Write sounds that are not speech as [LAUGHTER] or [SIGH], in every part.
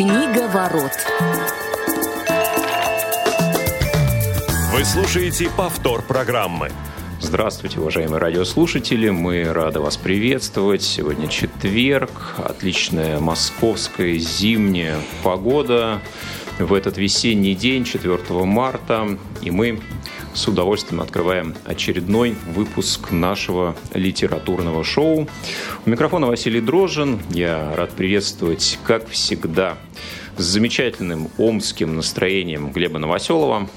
Книга ворот. Вы слушаете повтор программы. Здравствуйте, уважаемые радиослушатели. Мы рады вас приветствовать. Сегодня четверг. Отличная московская зимняя погода в этот весенний день, 4 марта. И мы с удовольствием открываем очередной выпуск нашего литературного шоу. У микрофона Василий Дрожжин. Я рад приветствовать, как всегда, с замечательным омским настроением Глеба Новоселова.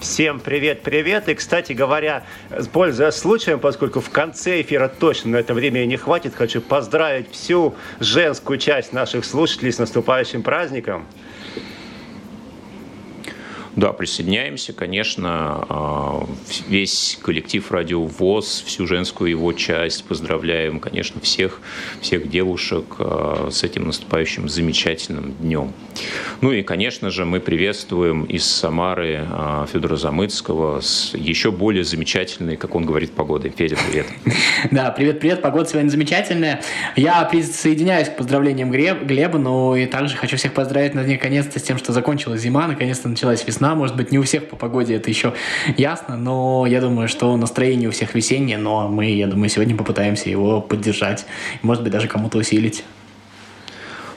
Всем привет-привет. И, кстати говоря, пользуясь случаем, поскольку в конце эфира точно на это время не хватит, хочу поздравить всю женскую часть наших слушателей с наступающим праздником. Да, присоединяемся, конечно, а, весь коллектив Радио ВОЗ, всю женскую его часть поздравляем, конечно, всех, всех девушек а, с этим наступающим замечательным днем. Ну и, конечно же, мы приветствуем из Самары а, Федора Замыцкого с еще более замечательной, как он говорит, погодой. Федя, привет. [LAUGHS] Да, привет-привет, погода сегодня замечательная. Я присоединяюсь к поздравлениям Глеба, но и также хочу всех поздравить наконец-то с тем, что закончилась зима, наконец-то началась весна, весна, может быть, не у всех по погоде это еще ясно, но я думаю, что настроение у всех весеннее, но мы, я думаю, сегодня попытаемся его поддержать, может быть, даже кому-то усилить.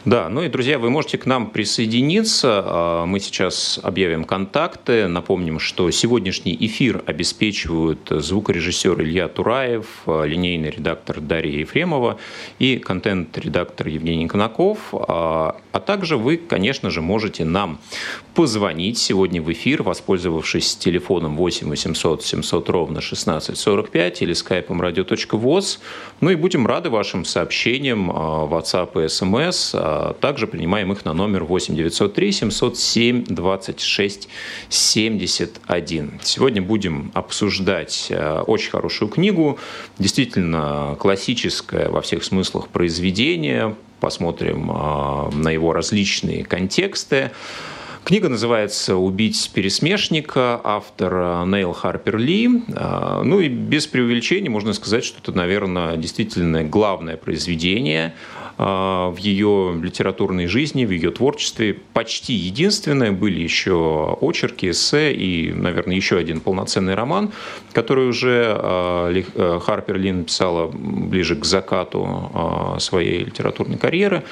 Да, ну и, друзья, вы можете к нам присоединиться. А, мы сейчас объявим контакты. Напомним, что сегодняшний эфир обеспечивают звукорежиссер Илья Тураев, а, линейный редактор Дарья Ефремова и контент-редактор Евгений Конаков. А, а также вы, конечно же, можете нам позвонить сегодня в эфир, воспользовавшись телефоном 8 800 700 ровно 1645 или скайпом radio.voz. Ну и будем рады вашим сообщениям в WhatsApp и SMS а также принимаем их на номер 8 903 707 26 71. Сегодня будем обсуждать э, очень хорошую книгу, действительно классическое во всех смыслах произведение. Посмотрим на его различные контексты. Книга называется «Убить пересмешника», автор Нейл Харпер Ли. Э, ну и без преувеличения можно сказать, что это, наверное, действительно главное произведение – а, в ее литературной жизни, в ее творчестве почти единственное. Были еще очерки, эссе и, наверное, еще один полноценный роман, который уже а, э, Харпер Ли написала ближе к закату а, своей литературной карьеры.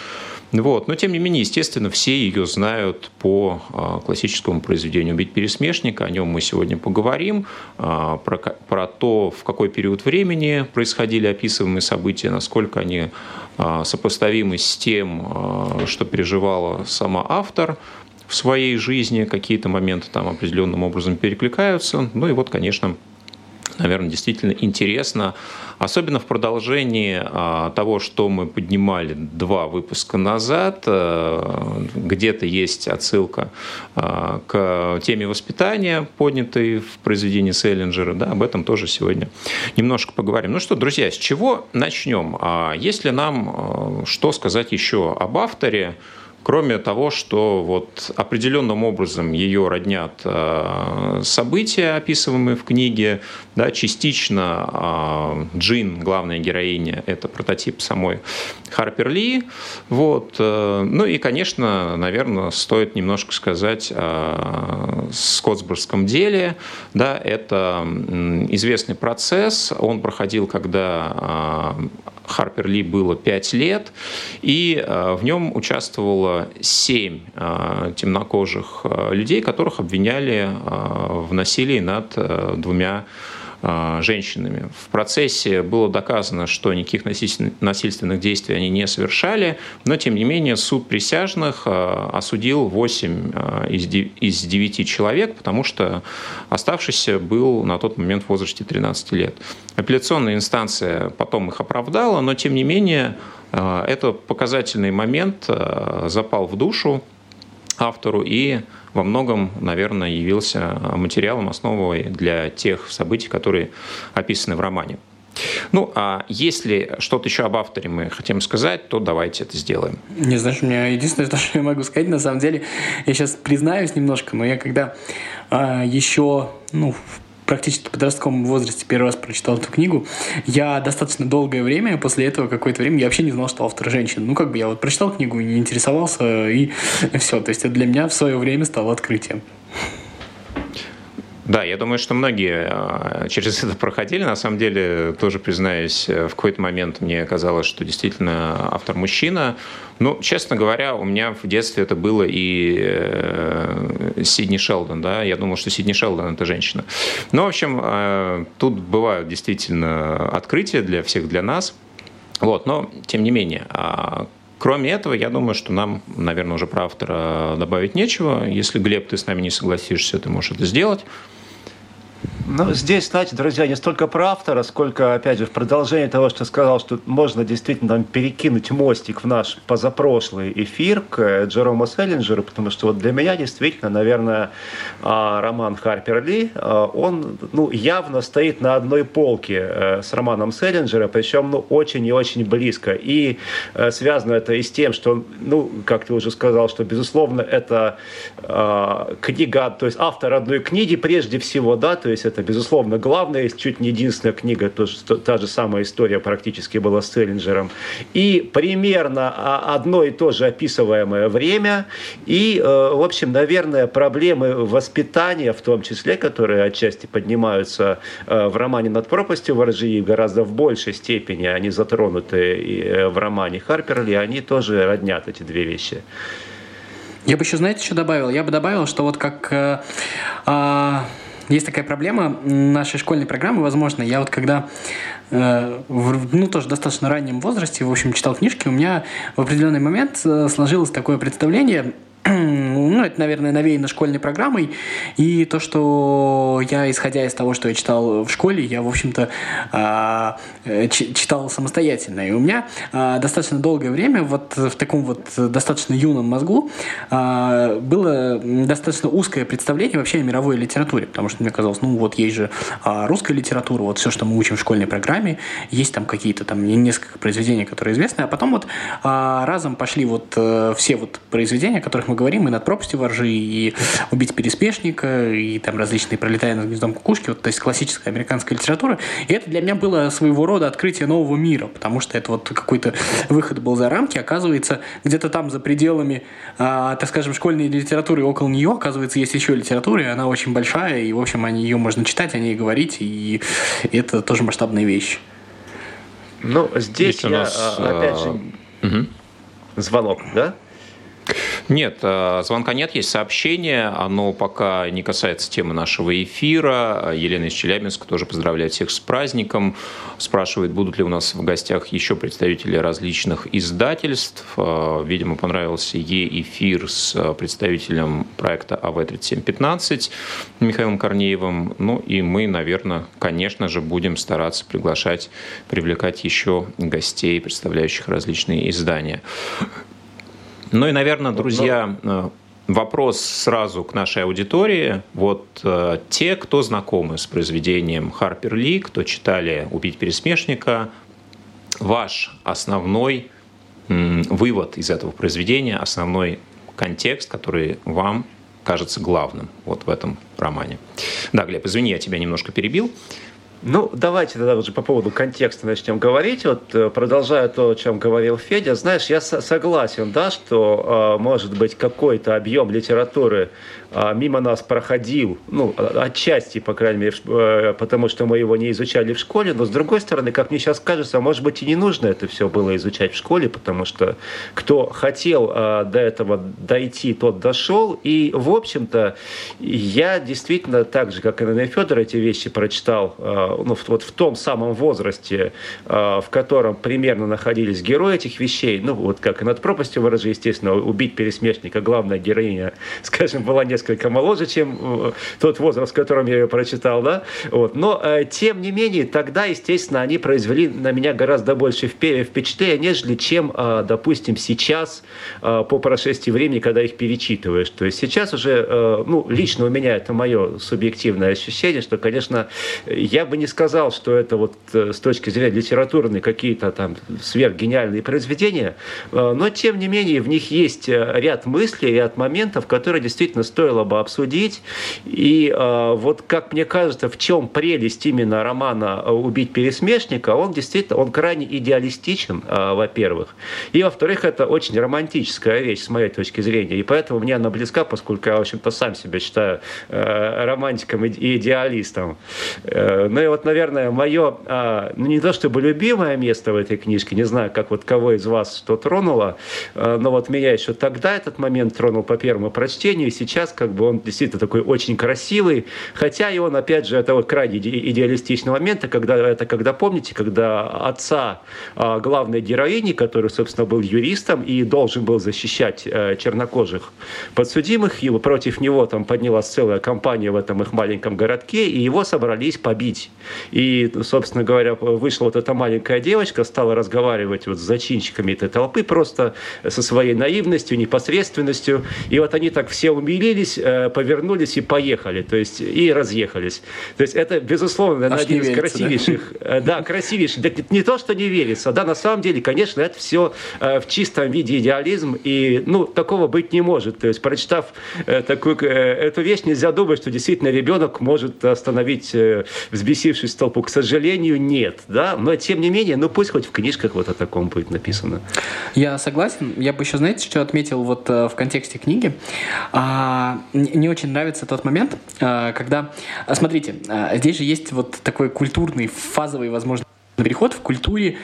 Вот. Но, тем не менее, естественно, все ее знают по классическому произведению «Убить пересмешника». О нем мы сегодня поговорим. Про, про то, в какой период времени происходили описываемые события, насколько они а, сопоставимы с тем, а, что переживала сама автор в своей жизни, какие-то моменты там определенным образом перекликаются. Ну и вот, конечно, наверное, действительно интересно, особенно в продолжении а, того, что мы поднимали два выпуска назад. А, где-то есть отсылка а, к теме воспитания, поднятой в произведении Селлинджера. Да, об этом тоже сегодня немножко поговорим. Ну что, друзья, с чего начнем? Если нам что сказать еще об авторе, Кроме того, что вот определенным образом ее роднят э, события, описываемые в книге, да, частично э, Джин, главная героиня, это прототип самой Харпер Ли. Вот. Э, ну и, конечно, наверное, стоит немножко сказать о Скотсбургском деле. Да, это известный процесс. Он проходил, когда Харпер Ли было 5 лет, и э, в нем участвовало 7 э, темнокожих э, людей, которых обвиняли в насилии над двумя женщинами. В процессе было доказано, что никаких насильственных действий они не совершали, но тем не менее суд присяжных а, осудил 8 а, из 9 человек, потому что оставшийся был на тот момент в возрасте 13 лет. Апелляционная инстанция потом их оправдала, но тем не менее это показательный момент запал в душу автору и во многом, наверное, явился материалом, основой для тех событий, которые описаны в романе. Ну, а если что-то еще об авторе мы хотим сказать, то давайте это сделаем. Не знаешь, у меня единственное, [LAUGHS] что я могу сказать, на самом деле, я сейчас признаюсь немножко, но я когда а, еще, ну, практически в подростковом возрасте первый раз прочитал эту книгу, я достаточно долгое время, после этого какое-то время, я вообще не знал, что автор женщина. Ну, как бы я вот прочитал книгу, не интересовался, и все. То есть это для меня в свое время стало открытием. Да, я думаю, что многие а, через это проходили. На самом деле, тоже признаюсь, в какой-то момент мне казалось, что действительно автор мужчина. Ну, честно говоря, у меня в детстве это было и э, Сидни Шелдон, да, я думал, что Сидни Шелдон это женщина. Ну, в общем, э, тут бывают действительно открытия для всех, для нас. Вот, но тем не менее, а Кроме этого, я думаю, что нам, наверное, уже про автора добавить нечего. Если, Глеб, ты с нами не согласишься, ты можешь это сделать. Ну, здесь, знаете, друзья, не столько про автора, сколько, опять же, в продолжение того, что сказал, что можно действительно там, перекинуть мостик в наш позапрошлый эфир к Джерому Селлинджеру, потому что вот для меня действительно, наверное, а, роман Харпер Ли, а, он ну, явно стоит на одной полке э, с романом Селлинджера, причем ну, очень и очень близко. И э, связано это и с тем, что, ну, как ты уже сказал, что, безусловно, это а, книга, то есть автор одной книги прежде всего, да, то есть это, безусловно, главная, чуть не единственная книга, то, что, та же самая история практически была с Селлинджером. И примерно одно и то же описываемое время. И, э, в общем, наверное, проблемы воспитания, в том числе, которые отчасти поднимаются э, в романе «Над пропастью ворожьи», гораздо в большей степени они затронуты э, в романе Харперли, они тоже роднят эти две вещи. Я бы еще, знаете, что добавил? Я бы добавил, что вот как э, э, есть такая проблема нашей школьной программы, возможно. Я вот когда э, в, ну, тоже достаточно раннем возрасте, в общем, читал книжки, у меня в определенный момент э, сложилось такое представление ну, это, наверное, навеяно школьной программой. И то, что я, исходя из того, что я читал в школе, я, в общем-то, а, э, читал самостоятельно. И у меня а, достаточно долгое время вот в таком вот достаточно юном мозгу а, было достаточно узкое представление вообще о мировой литературе. Потому что мне казалось, ну, вот есть же русская литература, вот все, что мы учим в школьной программе, есть там какие-то там несколько произведений, которые известны, а потом вот разом пошли вот э, все вот произведения, о которых мы говорим, и над пропастью воржи, и убить переспешника, и там различные пролетая над гнездом кукушки, вот, то есть классическая американская литература. И это для меня было своего рода открытие нового мира, потому что это вот какой-то выход был за рамки, оказывается, где-то там за пределами, а, так скажем, школьной литературы около нее, оказывается, есть еще литература, и она очень большая, и, в общем, они, ее можно читать, о ней говорить, и это тоже масштабная вещь. Ну, здесь Есть я, нас, опять же, угу. звонок, да? Нет, э, звонка нет, есть сообщение. Оно пока не касается темы нашего эфира. Елена из Челябинска тоже поздравляет всех с праздником. Спрашивает, будут ли у нас в гостях еще представители различных издательств. Э, видимо, понравился ей эфир с представителем проекта АВ-3715 Михаилом Корнеевым. Ну и мы, наверное, конечно же, будем стараться приглашать, привлекать еще гостей, представляющих различные издания. Ну и, наверное, друзья, э, вопрос сразу к нашей аудитории. Вот э, те, кто знакомы с произведением Харпер Ли, кто читали «Убить пересмешника», ваш основной вывод из этого произведения, основной контекст, который вам кажется главным вот в этом романе. Да, Глеб, извини, я тебя немножко перебил. Ну, давайте тогда уже по поводу контекста начнем говорить. Вот э, продолжая то, о чем говорил Федя, знаешь, я согласен, да, что э, может быть какой-то объем литературы мимо нас проходил, ну, отчасти, по крайней мере, э, потому что мы его не изучали в школе, но с другой стороны, как мне сейчас кажется, может быть и не нужно это все было изучать в школе, потому что кто хотел а, до этого дойти, тот дошел, и, в общем-то, я действительно так же, как и Инна Федор, эти вещи прочитал а, ну, вот в том самом возрасте, в котором примерно находились герои этих вещей, ну, вот как и над пропастью ворожи, естественно, убить пересмешника, главная героиня, скажем, была несколько несколько моложе, чем э, тот возраст, в котором я ее прочитал, да, вот. Но, э, тем не менее, тогда, естественно, они произвели на меня гораздо больше впечатления, нежели чем, э, допустим, сейчас, по прошествии времени, когда их перечитываешь. То есть сейчас уже, ну, лично у меня это мое субъективное ощущение, что, конечно, я бы не сказал, что это вот с точки зрения литературной какие-то там сверхгениальные произведения, но, тем не менее, в них есть ряд мыслей, ряд моментов, которые действительно стоило стоило бы обсудить. И вот, как мне кажется, в чем прелесть именно романа «Убить пересмешника», он действительно, он крайне идеалистичен, во-первых. И, во-вторых, это очень романтическая вещь, с моей точки зрения. И поэтому мне она близка, поскольку я, в общем-то, сам себя считаю романтиком и идеалистом. Ну и вот, наверное, мое, ну не то чтобы любимое место в этой книжке, не знаю, как вот кого из вас что тронуло, но вот меня еще тогда этот момент тронул по первому прочтению, и сейчас как бы он действительно такой очень красивый, хотя и он, опять же, это вот крайне идеалистичный момент, когда, это когда, помните, когда отца а, главной героини, который, собственно, был юристом и должен был защищать э, чернокожих подсудимых, его, против него там поднялась целая компания в этом их маленьком городке, и его собрались побить. И, собственно говоря, вышла вот эта маленькая девочка, стала разговаривать вот с зачинщиками этой толпы просто со своей наивностью, непосредственностью. И вот они так все умилились, э, повернулись и поехали, то есть и разъехались. То есть это, безусловно, Аж один из верится, красивейших, да? Э, да, красивейших. не то, что не верится, да, на самом деле, конечно, это все э, в чистом виде идеализм, и, ну, такого быть не может. То есть, прочитав такую, эту вещь, нельзя думать, что действительно ребенок может остановить взбесившись толпу. К сожалению, нет, да, но тем не менее, ну, пусть хоть в книжках вот о таком будет написано. Я согласен. Я бы еще, знаете, что отметил вот в контексте книги? А, мне очень нравится тот момент, а, когда, а, смотрите, а, здесь же есть вот такой культурный, фазовый, возможно, переход в культуре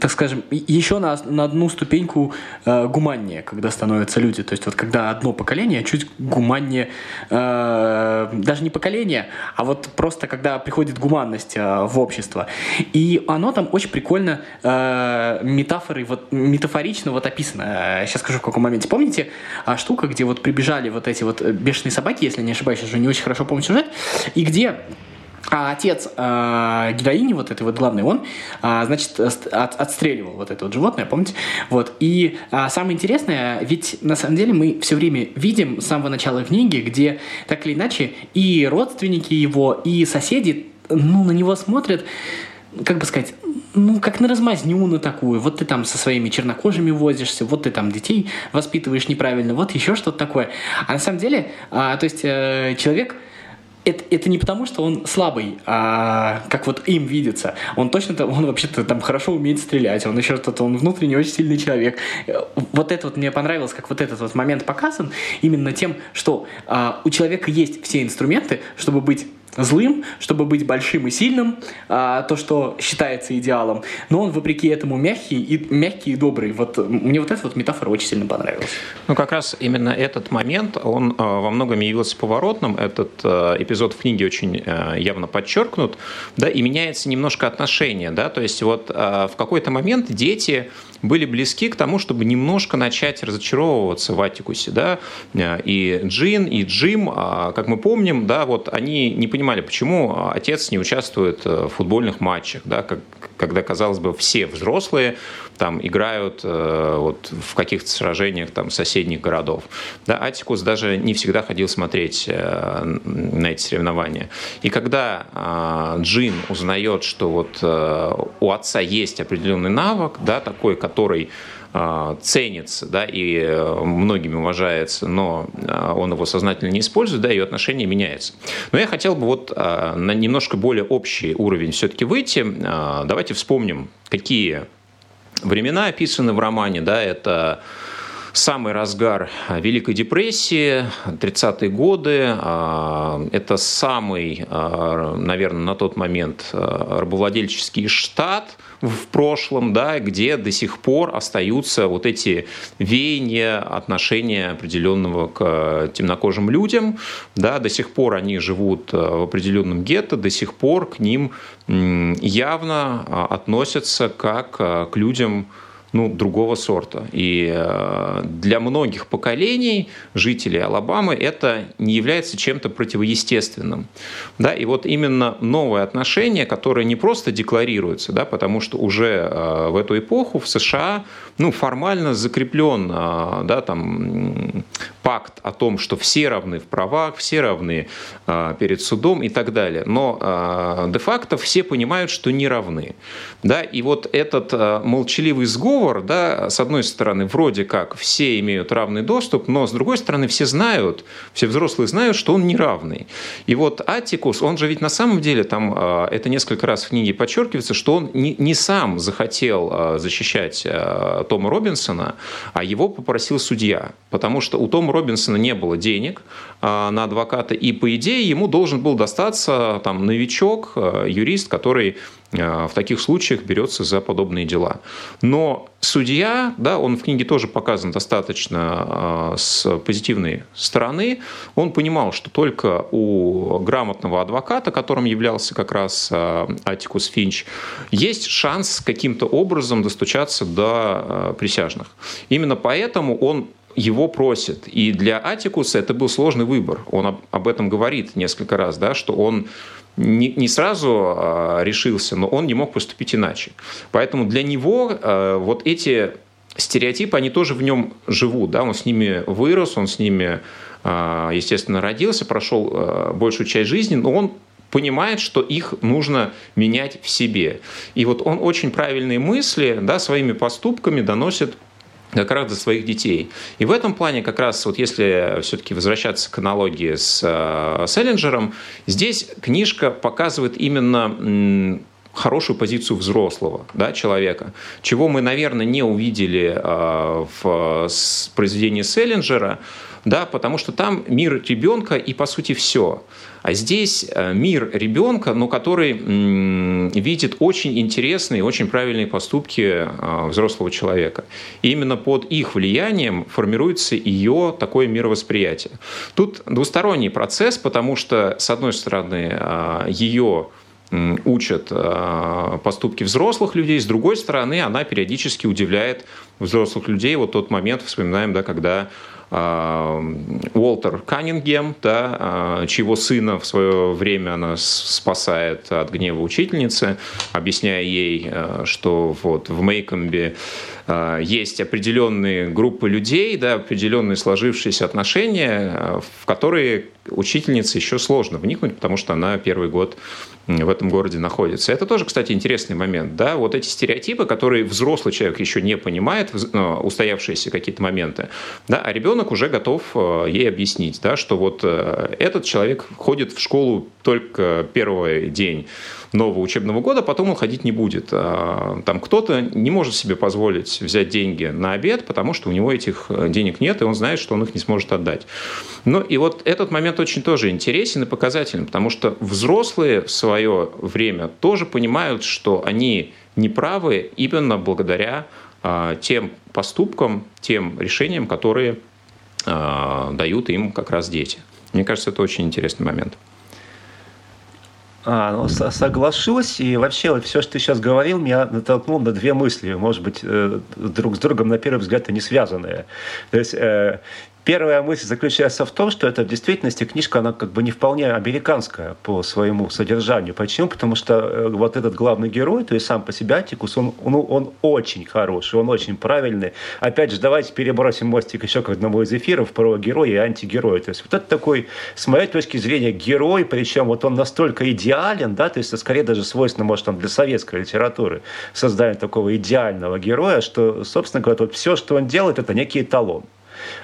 так скажем, еще на, на одну ступеньку э, гуманнее, когда становятся люди. То есть вот когда одно поколение чуть гуманнее, э, даже не поколение, а вот просто когда приходит гуманность э, в общество. И оно там очень прикольно э, метафорой, вот, метафорично вот описано. Сейчас скажу в каком моменте. Помните а, штука, где вот прибежали вот эти вот бешеные собаки, если не ошибаюсь, уже не очень хорошо помню сюжет, и где а отец э, героини, вот этой вот главной, он, э, значит, от, отстреливал вот это вот животное, помните? Вот. И э, самое интересное, ведь на самом деле мы все время видим с самого начала книги, где так или иначе и родственники его, и соседи, ну, на него смотрят, как бы сказать, ну, как на размазню на такую. Вот ты там со своими чернокожими возишься, вот ты там детей воспитываешь неправильно, вот еще что-то такое. А на самом деле, а, то есть э, человек это, это не потому, что он слабый, а как вот им видится. Он точно, он вообще-то там хорошо умеет стрелять, он еще что-то, он внутренне очень сильный человек. Вот это вот мне понравилось, как вот этот вот момент показан, именно тем, что а, у человека есть все инструменты, чтобы быть злым, чтобы быть большим и сильным, а, то, что считается идеалом, но он, вопреки этому, мягкий и, мягкий и добрый. Вот мне вот эта вот метафора очень сильно понравилась. Ну, как раз именно этот момент, он а, во многом явился поворотным. Этот а, эпизод в книге очень а, явно подчеркнут, да, и меняется немножко отношение, да, то есть вот а, в какой-то момент дети были близки к тому, чтобы немножко начать разочаровываться в Атикусе, да, и Джин, и Джим, а, как мы помним, да, вот они не понимали, почему отец не участвует э, в футбольных матчах, да, как, когда, казалось бы, все взрослые там играют э, вот в каких-то сражениях там соседних городов. Да, Атикус даже не всегда ходил смотреть э, на эти соревнования. И когда э, Джин узнает, что вот э, у отца есть определенный навык, да, такой, который ценится да, и э, многими уважается, но э, он его сознательно не использует, да, ее отношение меняется. Но я хотел бы вот на немножко более общий уровень все-таки выйти. Давайте вспомним, какие времена описаны в романе, да, это самый разгар Великой депрессии, 30-е годы. А, это самый, а, наверное, на тот момент а, рабовладельческий штат в прошлом, да, где до сих пор остаются вот эти веяния отношения определенного к темнокожим людям. Да, до сих пор они живут в определенном гетто, до сих пор к ним явно относятся как к людям, ну, другого сорта. И э, для многих поколений жителей Алабамы это не является чем-то противоестественным. Да? И вот именно новое отношение, которое не просто декларируется, да, потому что уже э, в эту эпоху в США ну, формально закреплен э, да, там, пакт о том, что все равны в правах, все равны перед судом и так далее. Но де-факто все понимают, что не равны. Да? И вот этот молчаливый сговор, заговор, да, с одной стороны, вроде как все имеют равный доступ, но с другой стороны, все знают, все взрослые знают, что он неравный. И вот Атикус, он же ведь на самом деле, там а, это несколько раз в книге подчеркивается, что он не, не сам захотел а, защищать а, Тома Робинсона, а его попросил судья, потому что у Тома Робинсона не было денег на адвоката, и по идее ему должен был достаться там новичок, юрист, который в таких случаях берется за подобные дела. Но судья, да, он в книге тоже показан достаточно с позитивной стороны, он понимал, что только у грамотного адвоката, которым являлся как раз Атикус Финч, есть шанс каким-то образом достучаться до присяжных. Именно поэтому он его просит. И для Атикуса это был сложный выбор. Он об этом говорит несколько раз, да, что он не, не сразу а, решился, но он не мог поступить иначе. Поэтому для него а, вот эти стереотипы, они тоже в нем живут. Да? Он с ними вырос, он с ними, а, естественно, родился, прошел большую часть жизни, но он понимает, что их нужно менять в себе. И вот он очень правильные мысли да, своими поступками доносит как раз до своих детей. И в этом плане как раз, вот если все-таки возвращаться к аналогии с э, Селлинджером, здесь книжка показывает именно хорошую позицию взрослого да, человека, чего мы, наверное, не увидели э, в произведении Селлинджера, да, потому что там мир ребенка и, по сути, все. А здесь э, мир ребенка, но который видит очень интересные, очень правильные поступки э, взрослого человека. И именно под их влиянием формируется ее такое мировосприятие. Тут двусторонний процесс, потому что, с одной стороны, э, ее учат поступки взрослых людей, с другой стороны, она периодически удивляет взрослых людей. Вот тот момент вспоминаем, да, когда Уолтер Каннингем, да, а, чьего сына в свое время она спасает от гнева учительницы, объясняя ей, а, что вот в Мейкомбе есть определенные группы людей, да, определенные сложившиеся отношения, в которые учительнице еще сложно вникнуть, потому что она первый год в этом городе находится. Это тоже, кстати, интересный момент. Да? Вот эти стереотипы, которые взрослый человек еще не понимает, устоявшиеся какие-то моменты, да, а ребенок уже готов э, ей объяснить, да, что вот э, этот человек ходит в школу только первый день нового учебного года, потом он ходить не будет. А, там кто-то не может себе позволить взять деньги на обед, потому что у него этих э, денег нет, и он знает, что он их не сможет отдать. Ну и вот этот момент очень тоже интересен и показательный, потому что взрослые в свое время тоже понимают, что они неправы именно благодаря а, тем поступкам, тем решениям, которые а, дают им как раз дети. Мне кажется, это очень интересный момент. А, ну, соглашусь, и вообще вот все, что ты сейчас говорил, меня натолкнуло на две мысли, может быть, э, друг с другом на первый взгляд не связанные. То есть э, Первая мысль заключается в том, что это в действительности книжка, она как бы не вполне американская по своему содержанию. Почему? Потому что э, вот этот главный герой, то есть сам по себе Атикус, он, ну, он очень хороший, он очень правильный. Опять же, давайте перебросим мостик еще к одному из эфиров про героя и антигероя. То есть вот это такой, с моей точки зрения, герой, причем вот он настолько идеален, да, то есть это скорее даже свойственно, может, там для советской литературы создание такого идеального героя, что, собственно говоря, вот все, что он делает, это некий эталон.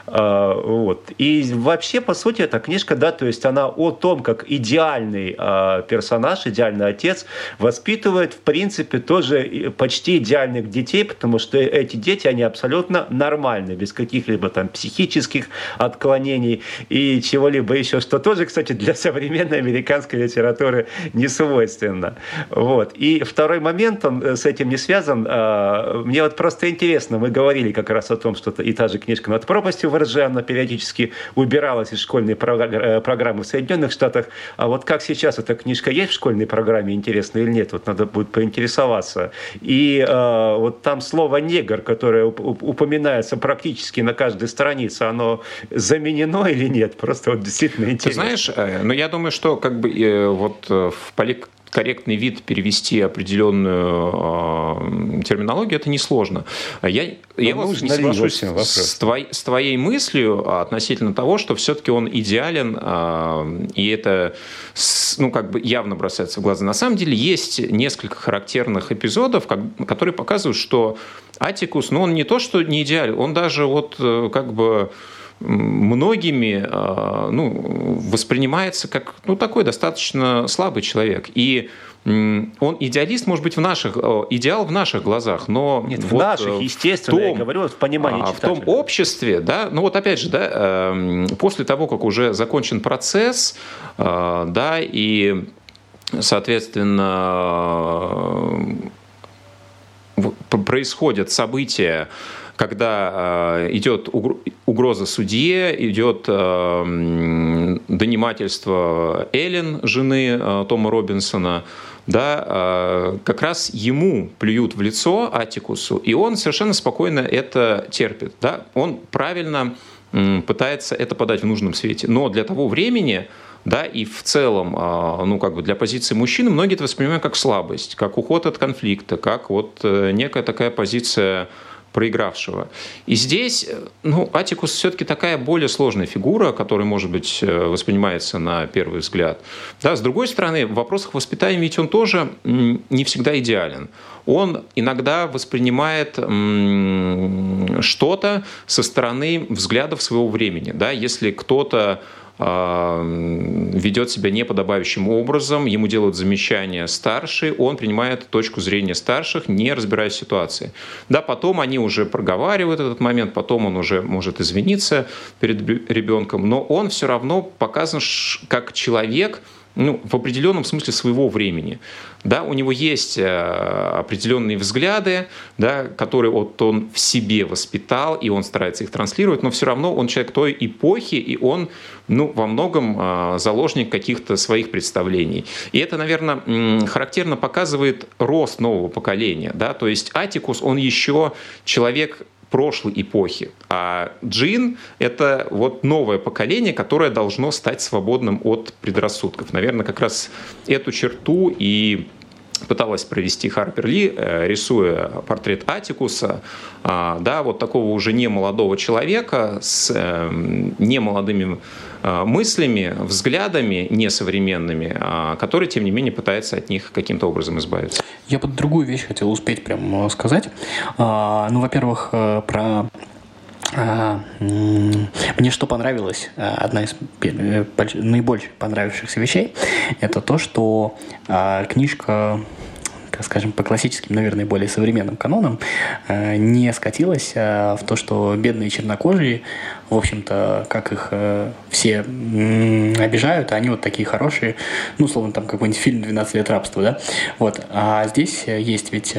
А, вот. И вообще, по сути, эта книжка, да, то есть она о том, как идеальный а, персонаж, идеальный отец воспитывает, в принципе, тоже почти идеальных детей, потому что эти дети, они абсолютно нормальны, без каких-либо там психических отклонений и чего-либо еще, что тоже, кстати, для современной американской литературы не свойственно. Вот. И второй момент, он э, с этим не связан. А, мне вот просто интересно, мы говорили как раз о том, что и та же книжка «Над пропастью», пропастью в РЖ, она периодически убиралась из школьной э, программы в Соединенных Штатах. А вот как сейчас эта книжка есть в школьной программе, интересно или нет, вот надо будет поинтересоваться. И э, вот там слово «негр», которое упоминается практически на каждой странице, оно заменено или нет? Просто вот действительно интересно. Ты знаешь, э, ну я думаю, что как бы э, вот в полик корректный вид перевести определенную терминологию, это несложно. Я, я вот не соглашусь с, твой, с твоей мыслью относительно того, что все-таки он идеален, и это ну, как бы явно бросается в глаза. На самом деле есть несколько характерных эпизодов, которые показывают, что Атикус, ну, он не то, что не идеален, он даже вот э, как бы многими а, ну, воспринимается как ну, такой достаточно слабый человек. И он идеалист, может быть, в наших, идеал в наших глазах, но Нет, вот в наших, э, естественно, в том, я говорю, в понимании а, В том обществе, да, ну вот опять же, да, эм, после того, как уже закончен процесс, э, да, и, соответственно, происходят события, когда э, идет угроза судье, идет э, донимательство Эллен, жены э, Тома Робинсона, да, как раз ему плюют в лицо Атикусу, и он совершенно спокойно это терпит. Да? Он правильно пытается это подать в нужном свете. Но для того времени, да, и в целом, ну, как бы для позиции мужчины многие это воспринимают как слабость, как уход от конфликта, как вот некая такая позиция проигравшего. И здесь, э, ну, Атикус все-таки такая более сложная фигура, которая, может быть, э, воспринимается на первый взгляд. Да, с другой стороны, в вопросах воспитания ведь он тоже не всегда идеален. Он иногда воспринимает что-то со стороны взглядов своего времени. Да? Если кто-то ведет себя неподобающим образом, ему делают замечания старшие, он принимает точку зрения старших, не разбираясь в ситуации. Да, потом они уже проговаривают этот момент, потом он уже может извиниться перед ребенком, но он все равно показан как человек, ну, в определенном смысле своего времени. Да, у него есть э, определенные взгляды, да, которые вот он в себе воспитал, и он старается их транслировать, но все равно он человек той эпохи, и он ну, во многом э, заложник каких-то своих представлений. И это, наверное, характерно показывает рост нового поколения. Да? То есть Атикус, он еще человек прошлой эпохи. А джин — это вот новое поколение, которое должно стать свободным от предрассудков. Наверное, как раз эту черту и пыталась провести Харпер Ли, э, рисуя портрет Атикуса, а, да, вот такого уже не молодого человека с эм, немолодыми мыслями, взглядами несовременными, а, который, тем не менее, пытается от них каким-то образом избавиться. Я под другую вещь хотел успеть прям э, сказать. А, ну, во-первых, про мне что понравилось, одна из наибольших понравившихся вещей, это то, что книжка скажем, по классическим, наверное, более современным канонам, э, не скатилась э, в то, что бедные чернокожие, в общем-то, как их э, все обижают, а они вот такие хорошие, ну, словно там какой-нибудь фильм «12 лет рабства», да, вот, а здесь есть ведь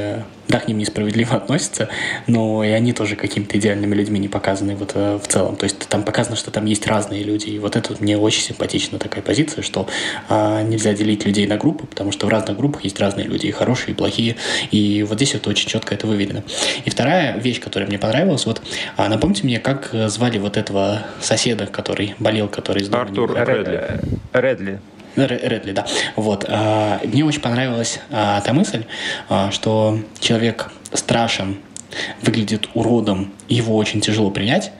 да, к ним несправедливо [LAUGHS] относятся, но и они тоже какими-то идеальными людьми не показаны вот э, в целом. То есть там показано, что там есть разные люди. И вот это мне очень симпатична такая позиция, что а, нельзя делить людей на группы, потому что в разных группах есть разные люди, и хорошие, и плохие. И вот здесь вот очень четко это выведено. И вторая вещь, которая мне понравилась, вот а, напомните мне, как звали вот этого соседа, который болел, который из Артур Редли. Редли. Редли, да. Вот. А, мне очень понравилась а, та мысль, а, что человек страшен, выглядит уродом, его очень тяжело принять,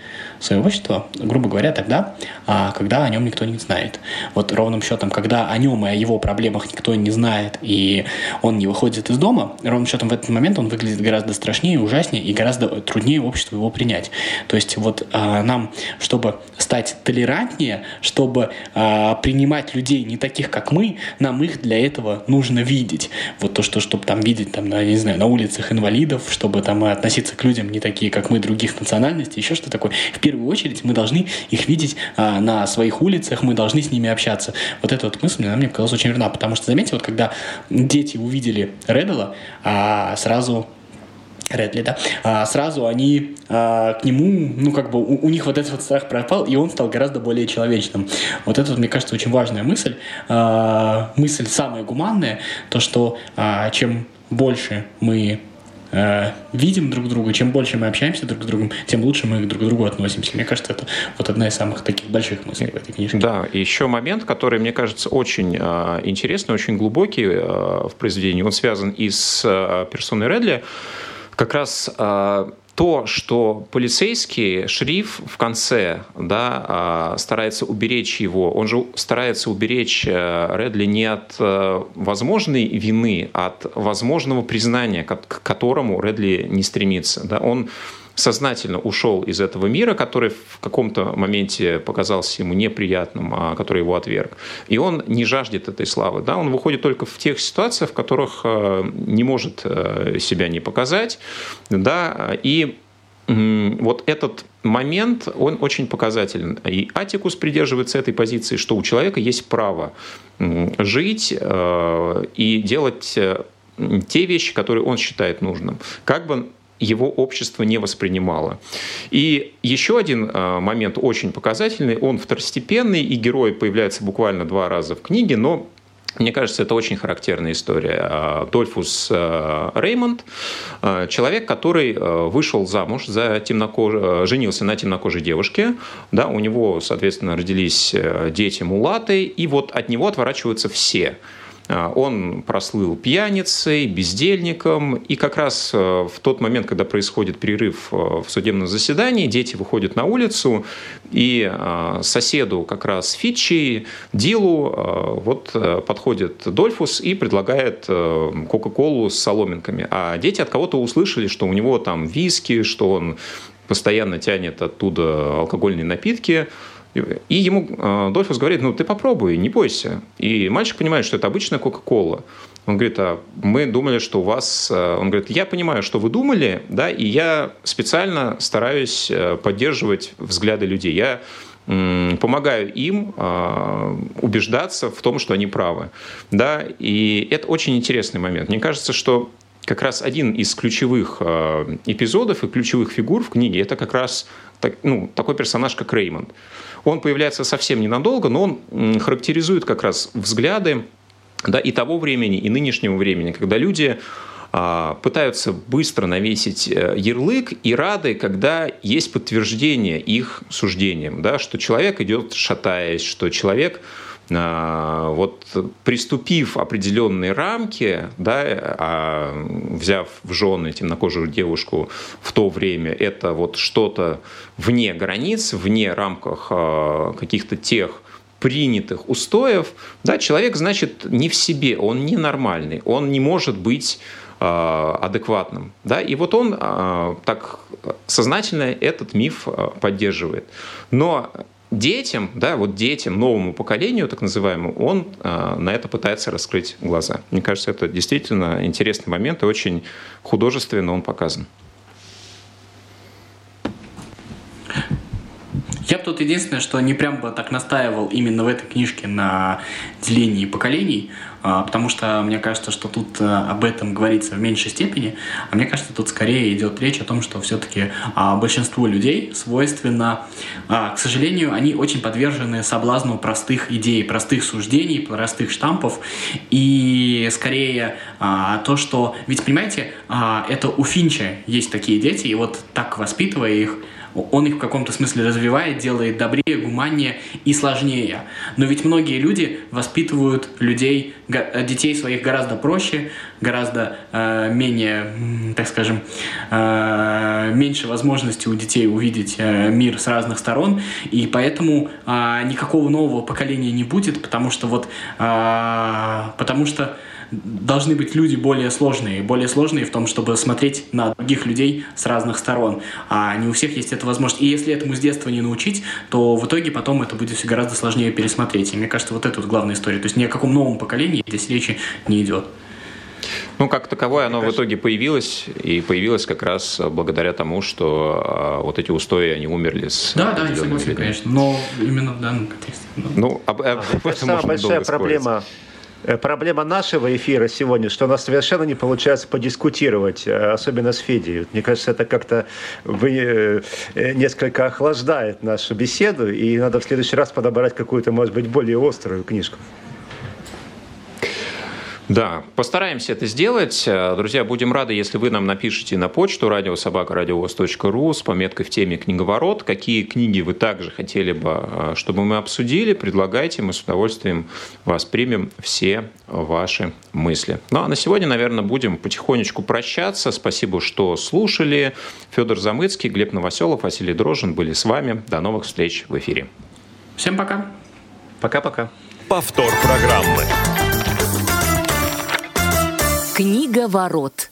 свое общество, грубо говоря, тогда, а, когда о нем никто не знает. Вот ровным счетом, когда о нем и о его проблемах никто не знает, и он не выходит из дома, ровным счетом в этот момент он выглядит гораздо страшнее, ужаснее и гораздо труднее обществу его принять. То есть вот а, нам, чтобы стать толерантнее, чтобы а, принимать людей не таких, как мы, нам их для этого нужно видеть. Вот то, что, чтобы там видеть, там, на, не знаю, на улицах инвалидов, чтобы там относиться к людям не такие, как мы, других национальностей, еще что такое. В первую очередь мы должны их видеть а, на своих улицах, мы должны с ними общаться. Вот эта вот мысль, она мне показалась очень верна, потому что, заметьте, вот когда дети увидели Реддела, а, сразу Редли, да, а, сразу они а, к нему, ну, как бы у, у них вот этот вот страх пропал, и он стал гораздо более человечным. Вот это, мне кажется, очень важная мысль. А, мысль самая гуманная, то, что а, чем больше мы э, видим друг друга, чем больше мы общаемся друг с другом, тем лучше мы друг к другу относимся. Мне кажется, это вот одна из самых таких больших мыслей в этой книжке. Да, и еще момент, который, мне кажется, очень э, интересный, очень глубокий э, в произведении. Он связан и с э, персоной Редли. Как раз э, то, что полицейский, шериф в конце да, а, старается уберечь его, он же старается уберечь э, Редли не от э, возможной вины, а от возможного признания, к которому Редли не стремится. Да. Он сознательно ушел из этого мира, который в каком-то моменте показался ему неприятным, а который его отверг. И он не жаждет этой славы. Да? Он выходит только в тех ситуациях, в которых э, не может э, себя не показать. Да? И вот этот момент, он очень показателен. И Атикус придерживается этой позиции, что у человека есть право жить э, и делать те вещи, которые он считает нужным. Как бы его общество не воспринимало. И еще один э, момент очень показательный, он второстепенный, и герой появляется буквально два раза в книге, но мне кажется, это очень характерная история. Э, Дольфус э, Реймонд, человек, который вышел замуж за темнокож... женился на темнокожей девушке, да, у него, соответственно, родились дети мулаты, и вот от него отворачиваются все – он прослыл пьяницей, бездельником, и как раз э, в тот момент, когда происходит перерыв э, в судебном заседании, дети выходят на улицу, и а, соседу как раз Фитчи, Дилу, э, вот подходит Дольфус и предлагает Кока-Колу с соломинками. А дети от кого-то услышали, что у него там виски, что он постоянно тянет оттуда алкогольные напитки, и ему э, Дольфус говорит, ну ты попробуй, не бойся. И мальчик понимает, что это обычная Кока-Кола. Он говорит, а мы думали, что у вас... Э, он говорит, я понимаю, что вы думали, да, и я специально стараюсь э, поддерживать взгляды людей. Я помогаю им убеждаться в том, что они правы. Да? И это очень интересный момент. Мне кажется, что как раз один из ключевых эпизодов и ключевых фигур в книге это как раз так, ну, такой персонаж, как Реймонд. Он появляется совсем ненадолго, но он характеризует как раз взгляды да, и того времени, и нынешнего времени, когда люди а, пытаются быстро навесить э, ярлык и рады, когда есть подтверждение их суждением, да, что человек идет шатаясь, что человек вот приступив определенные рамки, да, а взяв в жены темнокожую девушку в то время, это вот что-то вне границ, вне рамках а, каких-то тех принятых устоев, да, человек, значит, не в себе, он ненормальный, он не может быть а, адекватным. Да? И вот он так сознательно этот миф поддерживает. Но детям, да, вот детям, новому поколению, так называемому, он э, на это пытается раскрыть глаза. Мне кажется, это действительно интересный момент и очень художественно он показан. Я бы тут единственное, что не прям бы так настаивал именно в этой книжке на делении поколений, потому что мне кажется, что тут э, об этом говорится в меньшей степени, а мне кажется, тут скорее идет речь о том, что все-таки а, большинству людей свойственно, а, к сожалению, они очень подвержены соблазну простых идей, простых суждений, простых штампов, и скорее то, что... Ведь, понимаете, это у Финча есть такие дети, и вот так воспитывая их, он их в каком-то смысле развивает, делает добрее, гуманнее и сложнее. Но ведь многие люди воспитывают людей, детей своих гораздо проще, гораздо э, менее, так скажем, э, меньше возможности у детей увидеть э, мир с разных сторон, и поэтому э, никакого нового поколения не будет, потому что вот, э, потому что должны быть люди более сложные. Более сложные в том, чтобы смотреть на других людей с разных сторон. А не у всех есть эта возможность. И если этому с детства не научить, то в итоге потом это будет все гораздо сложнее пересмотреть. И мне кажется, вот это вот главная история. То есть ни о каком новом поколении здесь речи не идет. Ну, как таковое оно в итоге появилось, и появилось как раз благодаря тому, что а, вот эти устои, они умерли с Да, да, я согласен, конечно, но именно в данном контексте. Ну, об, об, об этом самая большая проблема спорить проблема нашего эфира сегодня, что у нас совершенно не получается подискутировать, э, особенно с Федей. Мне кажется, это как-то э, несколько охлаждает нашу беседу, и надо в следующий раз подобрать какую-то, может быть, более острую книжку. Да, постараемся это сделать. Друзья, будем рады, если вы нам напишите на почту радиособакарадиовоз.ру с пометкой в теме «Книговорот». Какие книги вы также хотели бы, а, чтобы мы обсудили, предлагайте, мы с удовольствием воспримем все ваши мысли. Ну а на сегодня, наверное, будем потихонечку прощаться. Спасибо, что слушали. Федор Замыцкий, Глеб Новоселов, Василий Дрожин были с вами. До новых встреч в эфире. Всем пока. Пока-пока. Повтор программы. Книга ворот.